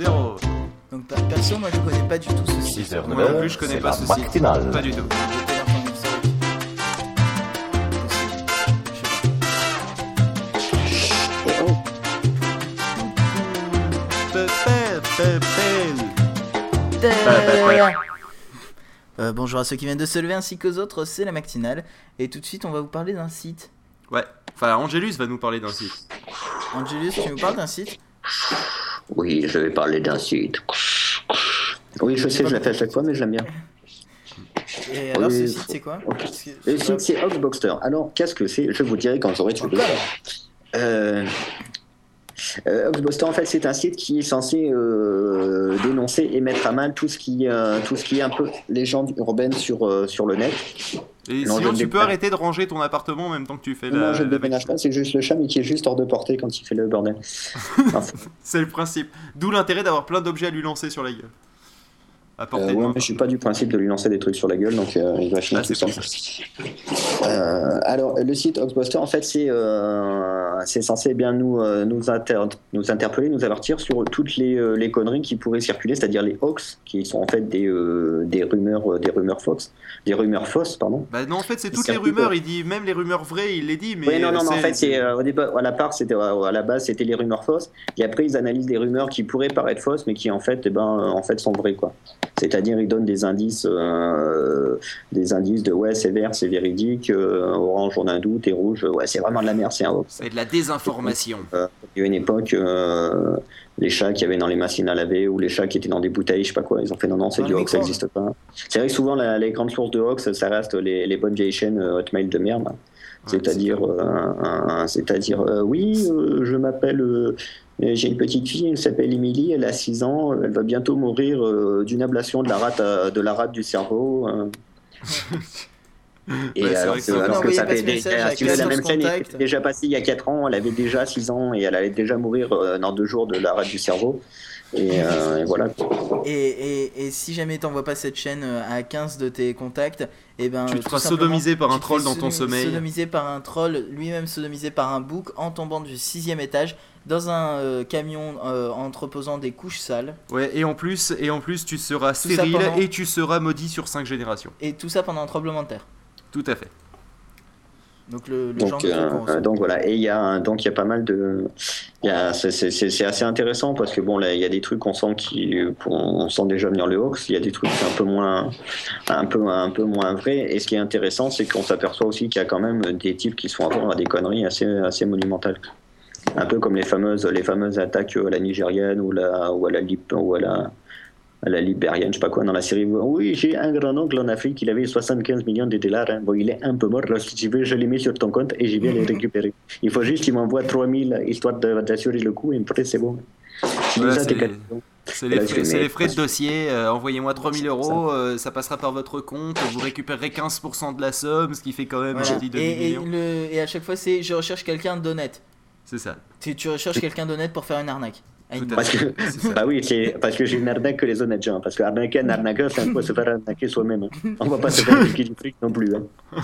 0. Donc per- perso, moi je connais pas du tout ce site. 6 heures, Moi 9 non plus, je connais pas ce site. Pas du tout. Euh, bonjour à ceux qui viennent de se lever ainsi qu'aux autres, c'est la matinale. Et tout de suite, on va vous parler d'un site. Ouais, enfin Angelus va nous parler d'un site. Angelus, tu nous parles d'un site Oui, je vais parler d'un site. Oui, je sais, je la fais à chaque fois, mais je l'aime bien. Et alors, Oui. ce site, c'est quoi Le site, c'est Oxboxter. Alors, qu'est-ce que c'est? Je vous dirai quand j'aurai tué. Encore Euh, euh, Oxbuster, en fait, c'est un site qui est censé euh, dénoncer et mettre à mal tout ce qui, euh, tout ce qui est un peu légende urbaine sur, euh, sur le net. Et Non, sinon, tu peux arrêter de ranger ton appartement en même temps que tu fais non, la. je ne déménage pas, c'est juste le chat, mais qui est juste hors de portée quand il fait le bordel. Enfin, C'est le principe. D'où l'intérêt d'avoir plein d'objets à lui lancer sur la gueule. À portée euh, ouais, mais je suis pas du principe de lui lancer des trucs sur la gueule, donc euh, il va finir Ah, tout. Euh, alors, le site Oxbuster, en fait, c'est c'est censé eh bien nous, nous, inter- nous interpeller, nous avertir sur toutes les, les conneries qui pourraient circuler, c'est-à-dire les hoax, qui sont en fait des, euh, des rumeurs, des rumeurs fausses, des rumeurs fausses, pardon. Bah non, en fait, c'est toutes les rumeurs. Il dit même les rumeurs vraies, il les dit, mais. oui, non, non, non, en fait, c'est euh, au départ, à la part, c'était euh, à la base, c'était les rumeurs fausses, et après ils analysent des rumeurs qui pourraient paraître fausses, mais qui en fait, eh ben, en fait, sont vraies, quoi. C'est-à-dire, ils donnent des indices, euh, des indices de ouais, c'est vert, c'est véridique, euh, orange, on a un doute, et rouge, ouais, c'est vraiment de la merde, c'est un hoax. C'est de la désinformation. Euh, il y a une époque, euh, les chats qu'il y avait dans les machines à laver ou les chats qui étaient dans des bouteilles, je sais pas quoi, ils ont fait non, non, c'est Dans du hoax, ça n'existe pas. C'est vrai que souvent, la- les grandes sources de hoax, ça reste les, les bonnes vieilles chaînes euh, Hotmail de merde. C'est-à-dire, euh, c'est-à-dire, euh, oui, euh, je m'appelle, euh, j'ai une petite fille, elle s'appelle Émilie, elle a 6 ans, elle va bientôt mourir euh, d'une ablation de la rate, à- de la rate du cerveau. euh. Et Ouais, c'est alors, vrai que alors que ça fait déjà, si vous avez la même chaîne était déjà passée il y a 4 ans, elle avait déjà 6 ans et elle allait déjà mourir euh, dans deux jours de la rate du cerveau. Et, euh, et voilà. Et, et, et si jamais t'envoies pas cette chaîne euh, à 15 de tes contacts, et ben Tu te feras sodomiser par un troll dans ton sommeil. Sodomisé par un troll, lui-même sodomisé par un bouc en tombant du sixième étage dans un euh, camion euh, entreposant des couches sales. Ouais, et en plus, et en plus, tu seras stérile pendant- et tu seras maudit sur 5 générations. Et tout ça pendant un tremblement de terre. Tout à fait. Donc le, le euh, donc voilà. Et il y a un- donc il y a pas mal de. c'est- assez intéressant parce que bon là il y a des trucs qu'on sent qui on sent déjà venir le hoax. Il y a des trucs un peu moins un peu un peu moins vrais. Et ce qui est intéressant c'est qu'on s'aperçoit aussi qu'il y a quand même des types qui sont à des conneries assez assez monumentales. Un peu comme les fameuses les fameuses attaques à la nigérienne ou la ou à la ou à la la libérienne, je sais pas quoi, dans la série. Oui, j'ai un grand-oncle en Afrique, il avait 75 millions de dollars. hein. Bon, il est un peu mort. Alors, si tu veux, je les mets sur ton compte et je vais les récupérer. Il faut juste qu'il m'envoie 3000 histoire de- d'assurer le coup et après, c'est bon. Voilà, c'est- les, frais, les de dossier. euh, Envoyez-moi 3000 euros, euh, ça passera par votre compte. Vous récupérerez 15% de la somme, ce qui fait quand même Voilà. un petit Et, et, le- et à chaque fois c'est je recherche quelqu'un d'honnête. C'est ça. Tu, tu recherches quelqu'un d'honnête pour faire une arnaque. À Parce que, bah oui, c'est parce que j'ai une arnaque que les honnêtes gens. Parce que arnaquer un arnaqueur, c'est un peu se faire arnaquer soi-même. hein. On va pas se faire piquer du fric non plus. hein.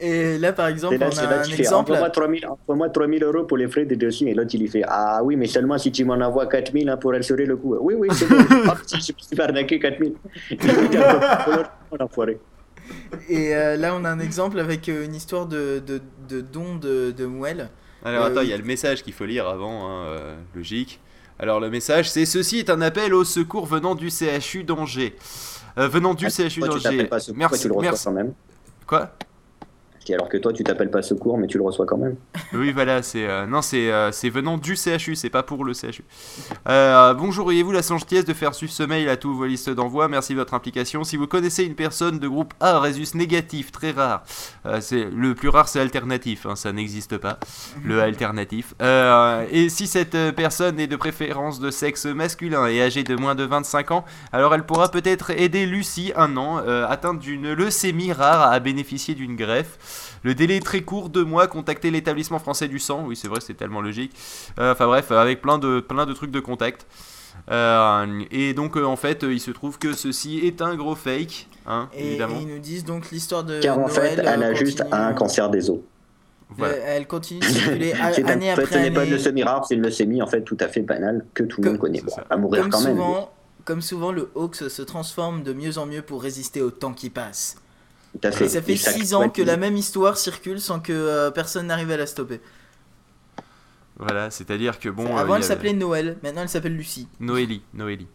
Et là par exemple là, on a là un exemple. envoie-moi 3000 envoie-moi 3000 euros pour les frais de dossier. Et l'autre, il lui fait Ah oui, mais seulement si tu m'en envoies 4000 hein, pour assurer le coup. Oui, oui, c'est bon. Hop, si je suis fait arnaquer 4000. Il dit, Ah, bon, l'enfoiré. Et euh, là on a un exemple avec euh, une histoire de, de, de don de, de Mouelle. Alors Euh, attends, il y a le message qu'il faut lire avant, hein, euh, logique. Alors le message, c'est ceci est un appel au secours venant du CHU d'Angers. Euh, venant du Ah, CHU d'Angers. Merci, tu le reçois merci. quand même. Quoi? Alors que toi, tu t'appelles pas secours, mais tu le reçois quand même. Oui, voilà, c'est euh, non, c'est euh, venant du CHU, c'est pas pour le CHU. Euh, bonjour, auriez-vous la gentillesse de faire suivre ce mail à tous vos listes d'envoi? Merci de votre implication. Si vous connaissez une personne de groupe A, résus négatif, très rare, euh, c'est le plus rare, c'est alternatif, hein, ça n'existe pas, le alternatif. Et si cette personne est de préférence de sexe masculin et âgée de moins de 25 ans, alors elle pourra peut-être aider Lucie, un an, atteinte d'une leucémie rare, à bénéficier d'une greffe. Le délai est très court, deux mois. Contacter l'établissement français du sang. Oui, c'est vrai, c'est tellement logique. Euh, Enfin bref, avec plein de, plein de trucs de contact. Euh, et donc, euh, en fait, il se trouve que ceci est un gros fake, hein, Et, et évidemment. ils nous disent donc l'histoire de Car en Noël. fait, elle euh, a juste un cancer des os. Voilà. Euh, Elle continue de circuler année en fait, après ce n'est pas année. une semi-rare, c'est une leucémie en fait tout à fait banale que tout le monde connaît. Bon, à mourir Comme quand même. souvent, comme souvent, le Hawks se transforme de mieux en mieux pour résister au temps qui passe. Tout à fait. Et ça fait Il 6 ans que la même histoire circule sans que euh, personne n'arrive à la stopper. Voilà, c'est-à-dire que bon. euh, Avant, y elle a- s'appelait Noël, maintenant elle s'appelle Lucie. Noélie, Noélie.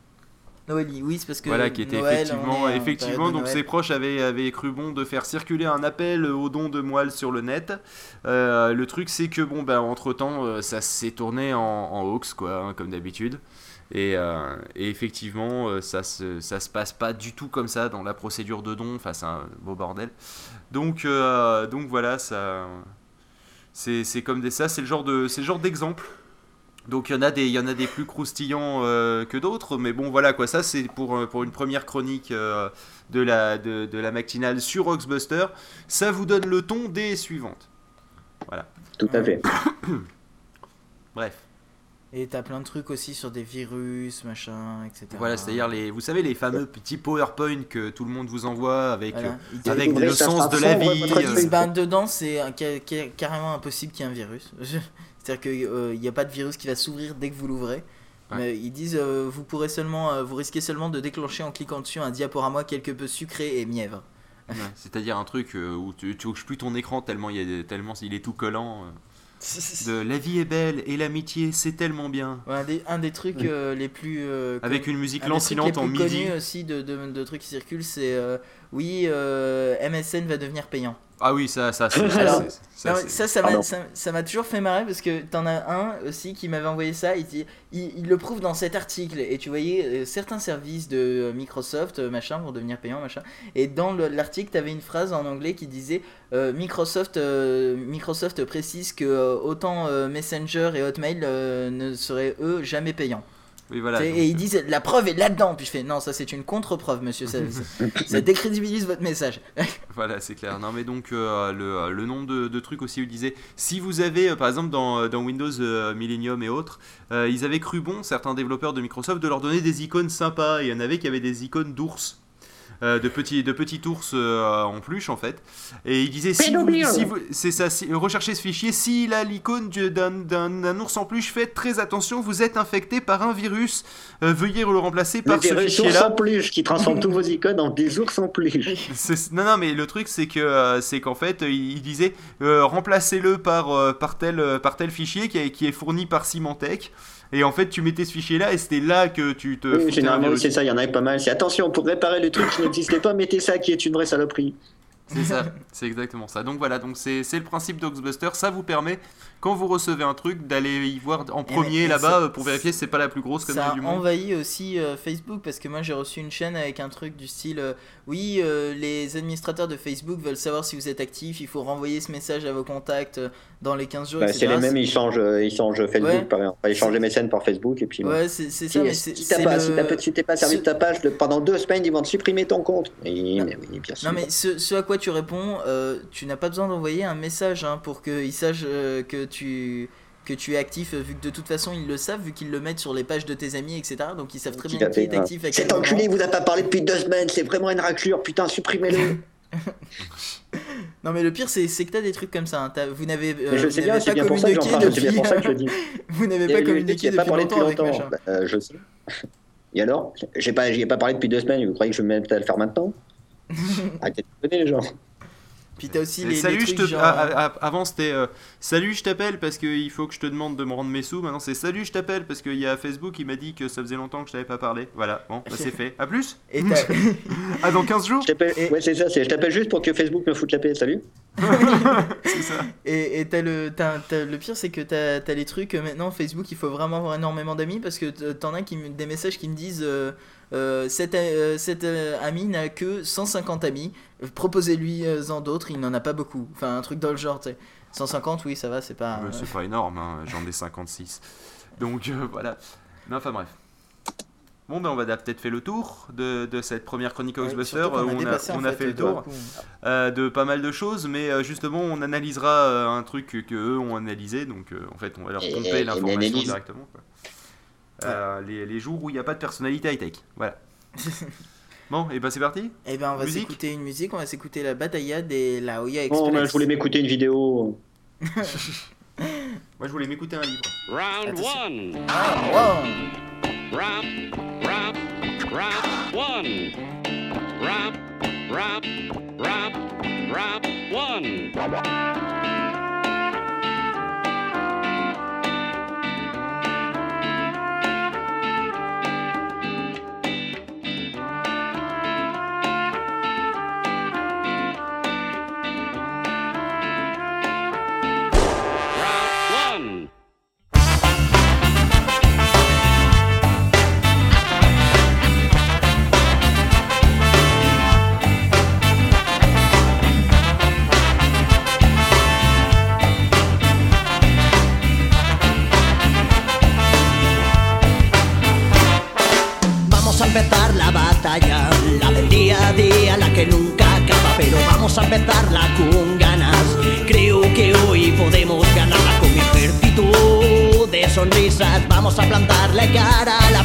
Noélie, oui, c'est parce que. Voilà, qui était Noël, effectivement, effectivement, donc ses proches avaient, avaient cru bon de faire circuler un appel au don de moelle sur le net. Euh, le truc, c'est que bon, ben entre temps, ça s'est tourné en, en hoax, quoi, hein, comme d'habitude. Et, euh, et effectivement, euh, ça se, ça se passe pas du tout comme ça dans la procédure de don. Enfin, c'est un beau bordel. Donc, euh, donc voilà, ça, c'est, c'est comme des ça, c'est le genre de, c'est le genre d'exemple. Donc il y en a des, il y en a des plus croustillants euh, que d'autres, mais bon voilà quoi, ça c'est pour, pour une première chronique euh, de, la, de, de la matinale sur Oxbuster. Ça vous donne le ton des suivantes. Tout à fait. Bref, Et t'as plein de trucs aussi sur des virus, machin, etc. voilà, c'est-à-dire les, vous savez les fameux petits PowerPoint que tout le monde vous envoie avec, Voilà. euh, avec le sens de la vie. euh. Ben, dedans, c'est carrément impossible qu'il y ait un virus. C'est-à-dire qu'il n'y a pas de virus qui va s'ouvrir dès que vous l'ouvrez. Ouais. Mais ils disent euh, vous pourrez seulement, euh, vous risquez seulement de déclencher en cliquant dessus un diaporama quelque peu sucré et mièvre. ouais, c'est-à-dire un truc euh, où tu, tu touches plus ton écran tellement il, y a tellement il est tout collant. De la vie est belle et l'amitié c'est tellement bien. Ouais, un, des, un des trucs euh, les plus euh, Avec une musique un lancinante en midi. connus aussi de, de, de trucs qui circulent, c'est euh, oui, euh, MSN va devenir payant. Ah oui, ça, ça, Alors, ça, Non, ça, ça m'a, ça, ça m'a toujours fait marrer parce que t'en as un aussi qui m'avait envoyé ça. Il, dit, il, il le prouve dans cet article et tu voyais euh, certains services de euh, Microsoft, euh, machin, vont devenir payants, machin. Et dans le- l'article, t'avais une phrase en anglais qui disait euh, Microsoft, euh, Microsoft précise que euh, autant euh, Messenger et Hotmail euh, ne seraient eux jamais payants. Oui, voilà. C'est- donc, et euh, ils disent la preuve est là-dedans. Puis je fais non, ça c'est une contre-preuve, monsieur. Ça, ça, ça décrédibilise votre message. Voilà, c'est clair. Non, mais donc euh, le, le nombre de, de trucs aussi, il disait, si vous avez, euh, par exemple, dans, dans Windows euh, Millennium et autres, euh, ils avaient cru bon, certains développeurs de Microsoft, de leur donner des icônes sympas. Il y en avait qui avaient des icônes d'ours. Euh, de petits de petits ours euh, en peluche en fait. Et il disait si vous, si vous- c'est ça si- recherchez ce fichier. S'il a l'icône du- d'un ours en peluche faites très attention vous êtes infecté par un virus. Euh, veuillez le remplacer Le par ce virus fichier ours là en peluche qui transforme tous vos icônes en des ours en peluche. C'est- Non, non, mais le truc, c'est que c'est qu'en fait, il il disait euh, remplacez-le par, par, tel, par tel fichier qui, est- qui est fourni par Symantec. Et en fait, tu mettais ce fichier-là et c'était là que tu te. Oui, généralement, c'est ça, il y en avait pas mal. C'est attention, pour réparer le truc qui n'existait pas, mettez ça qui est une vraie saloperie. C'est ça, c'est exactement ça. Donc voilà, donc c'est c'est le principe d'Oxbuster. Ça vous permet, quand vous recevez un truc, d'aller y voir en mais- premier là-bas ça- euh, pour vérifier si c'est pas la plus grosse Ça connerie a du monde. envahi aussi euh, Facebook parce que moi j'ai reçu une chaîne avec un truc du style euh, oui euh, les administrateurs de Facebook veulent savoir si vous êtes actif il faut renvoyer ce message à vos contacts dans les 15 jours Bah, c'est les mêmes, ils changent, euh, ils changent Facebook Ouais. par enfin, ils changent MSN par Facebook et puis. ouais c'est Si, ça mais si c'est t'as pas, le- si pas- si t'es pas servi ce- de ta page de- pendant deux semaines, ils vont te supprimer ton compte. Et, Non. mais oui, bien sûr. non mais ce, ce à quoi tu réponds euh, tu n'as pas besoin d'envoyer un message hein, pour qu'ils sachent euh, que tu que tu es actif vu que de toute façon ils le savent vu qu'ils le mettent sur les pages de tes amis etc donc ils savent très bien qui est actif à Cet enculé vous a pas parlé depuis deux semaines, c'est vraiment une raclure, putain, supprimez-le. non mais le pire c'est que t'as des trucs comme ça hein. Vous n'avez euh, je sais bien, pas bien communiqué depuis vous n'avez pas communiqué depuis longtemps avec longtemps. Bah, euh, je sais. Et alors J'ai pas, j'y ai pas parlé depuis deux semaines, vous croyez que je vais me mettre à le faire maintenant? Arrêtez de les gens. Puis t'as aussi les, les salut, je te... genre... ah, ah, ah, avant c'était euh, salut, je t'appelle parce qu'il faut que je te demande de me rendre mes sous. Maintenant c'est salut, je t'appelle parce qu'il y a Facebook qui m'a dit que ça faisait longtemps que je t'avais pas parlé. Voilà, bon, bah, c'est fait. À plus Et t'as- Ah, dans 15 jours Je t'appelle, Et- ouais, c'est ça, c'est, je t'appelle juste pour que Facebook me foute la paix, salut. C'est ça. et, et t'as le, t'as- t'as- le pire, c'est que t'as as les trucs. euh, Maintenant, Facebook, il faut vraiment avoir énormément d'amis parce que t'en as qui, me- des messages qui me disent euh, euh, cet, euh, cet, euh, ami n'a que 150 amis. Euh, Proposez-lui euh, en d'autres, il n'en a pas beaucoup. Enfin, un truc dans le genre, tu sais. 150, oui, ça va, c'est pas. Ouais, c'est pas énorme, hein, j'en ai 56. Donc euh, voilà. Non, enfin bref. Bon, ben on va peut-être fait le tour de, de cette première chronique Ouais, qu'on où on a, dépassé, en on a fait le tour euh, de pas mal de choses, mais euh, justement, on analysera euh, un truc que, eux ont analysé. Donc euh, en fait, on va leur pomper l'information directement. quoi. Euh, les, les jours où il n'y a pas de personnalité high-tech. Voilà. bon, et ben c'est parti. Eh ben, on va s'écouter une musique, on va s'écouter la bataille des La Hoya Express. Oh, ben, je voulais m'écouter une vidéo. Moi, je voulais m'écouter un livre. Round Attention. one. Ah, wow. Round, round, round one. Round, round, round, round one. Empezarla con ganas. Creo que hoy podemos ganarla con mi ejército de sonrisas. Vamos a plantarle cara a la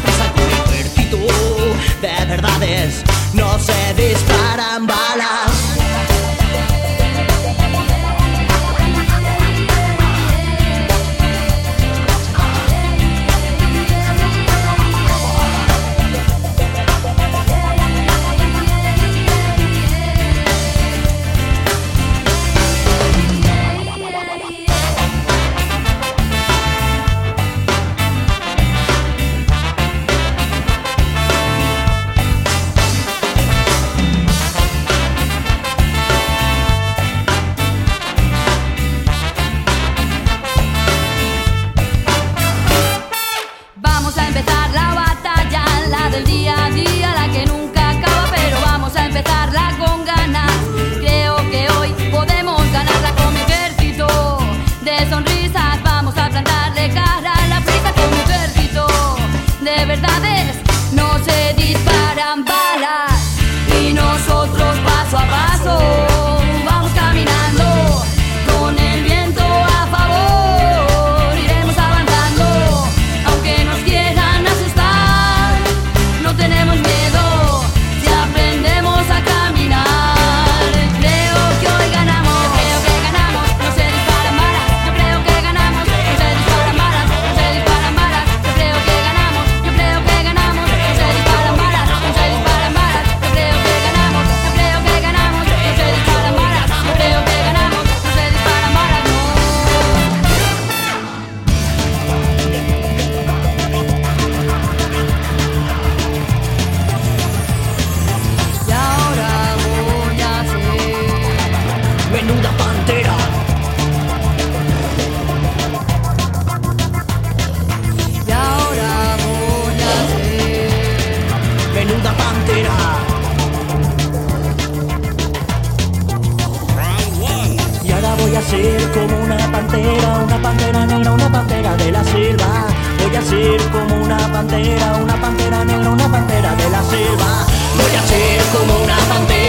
Menuda pantera. Y ahora voy a ser Menuda pantera. Y ahora voy a ser como una pantera, una pantera negra, una pantera de la selva. Voy a ser como una pantera, una pantera negra, una pantera de la selva. Voy a ser como una pantera.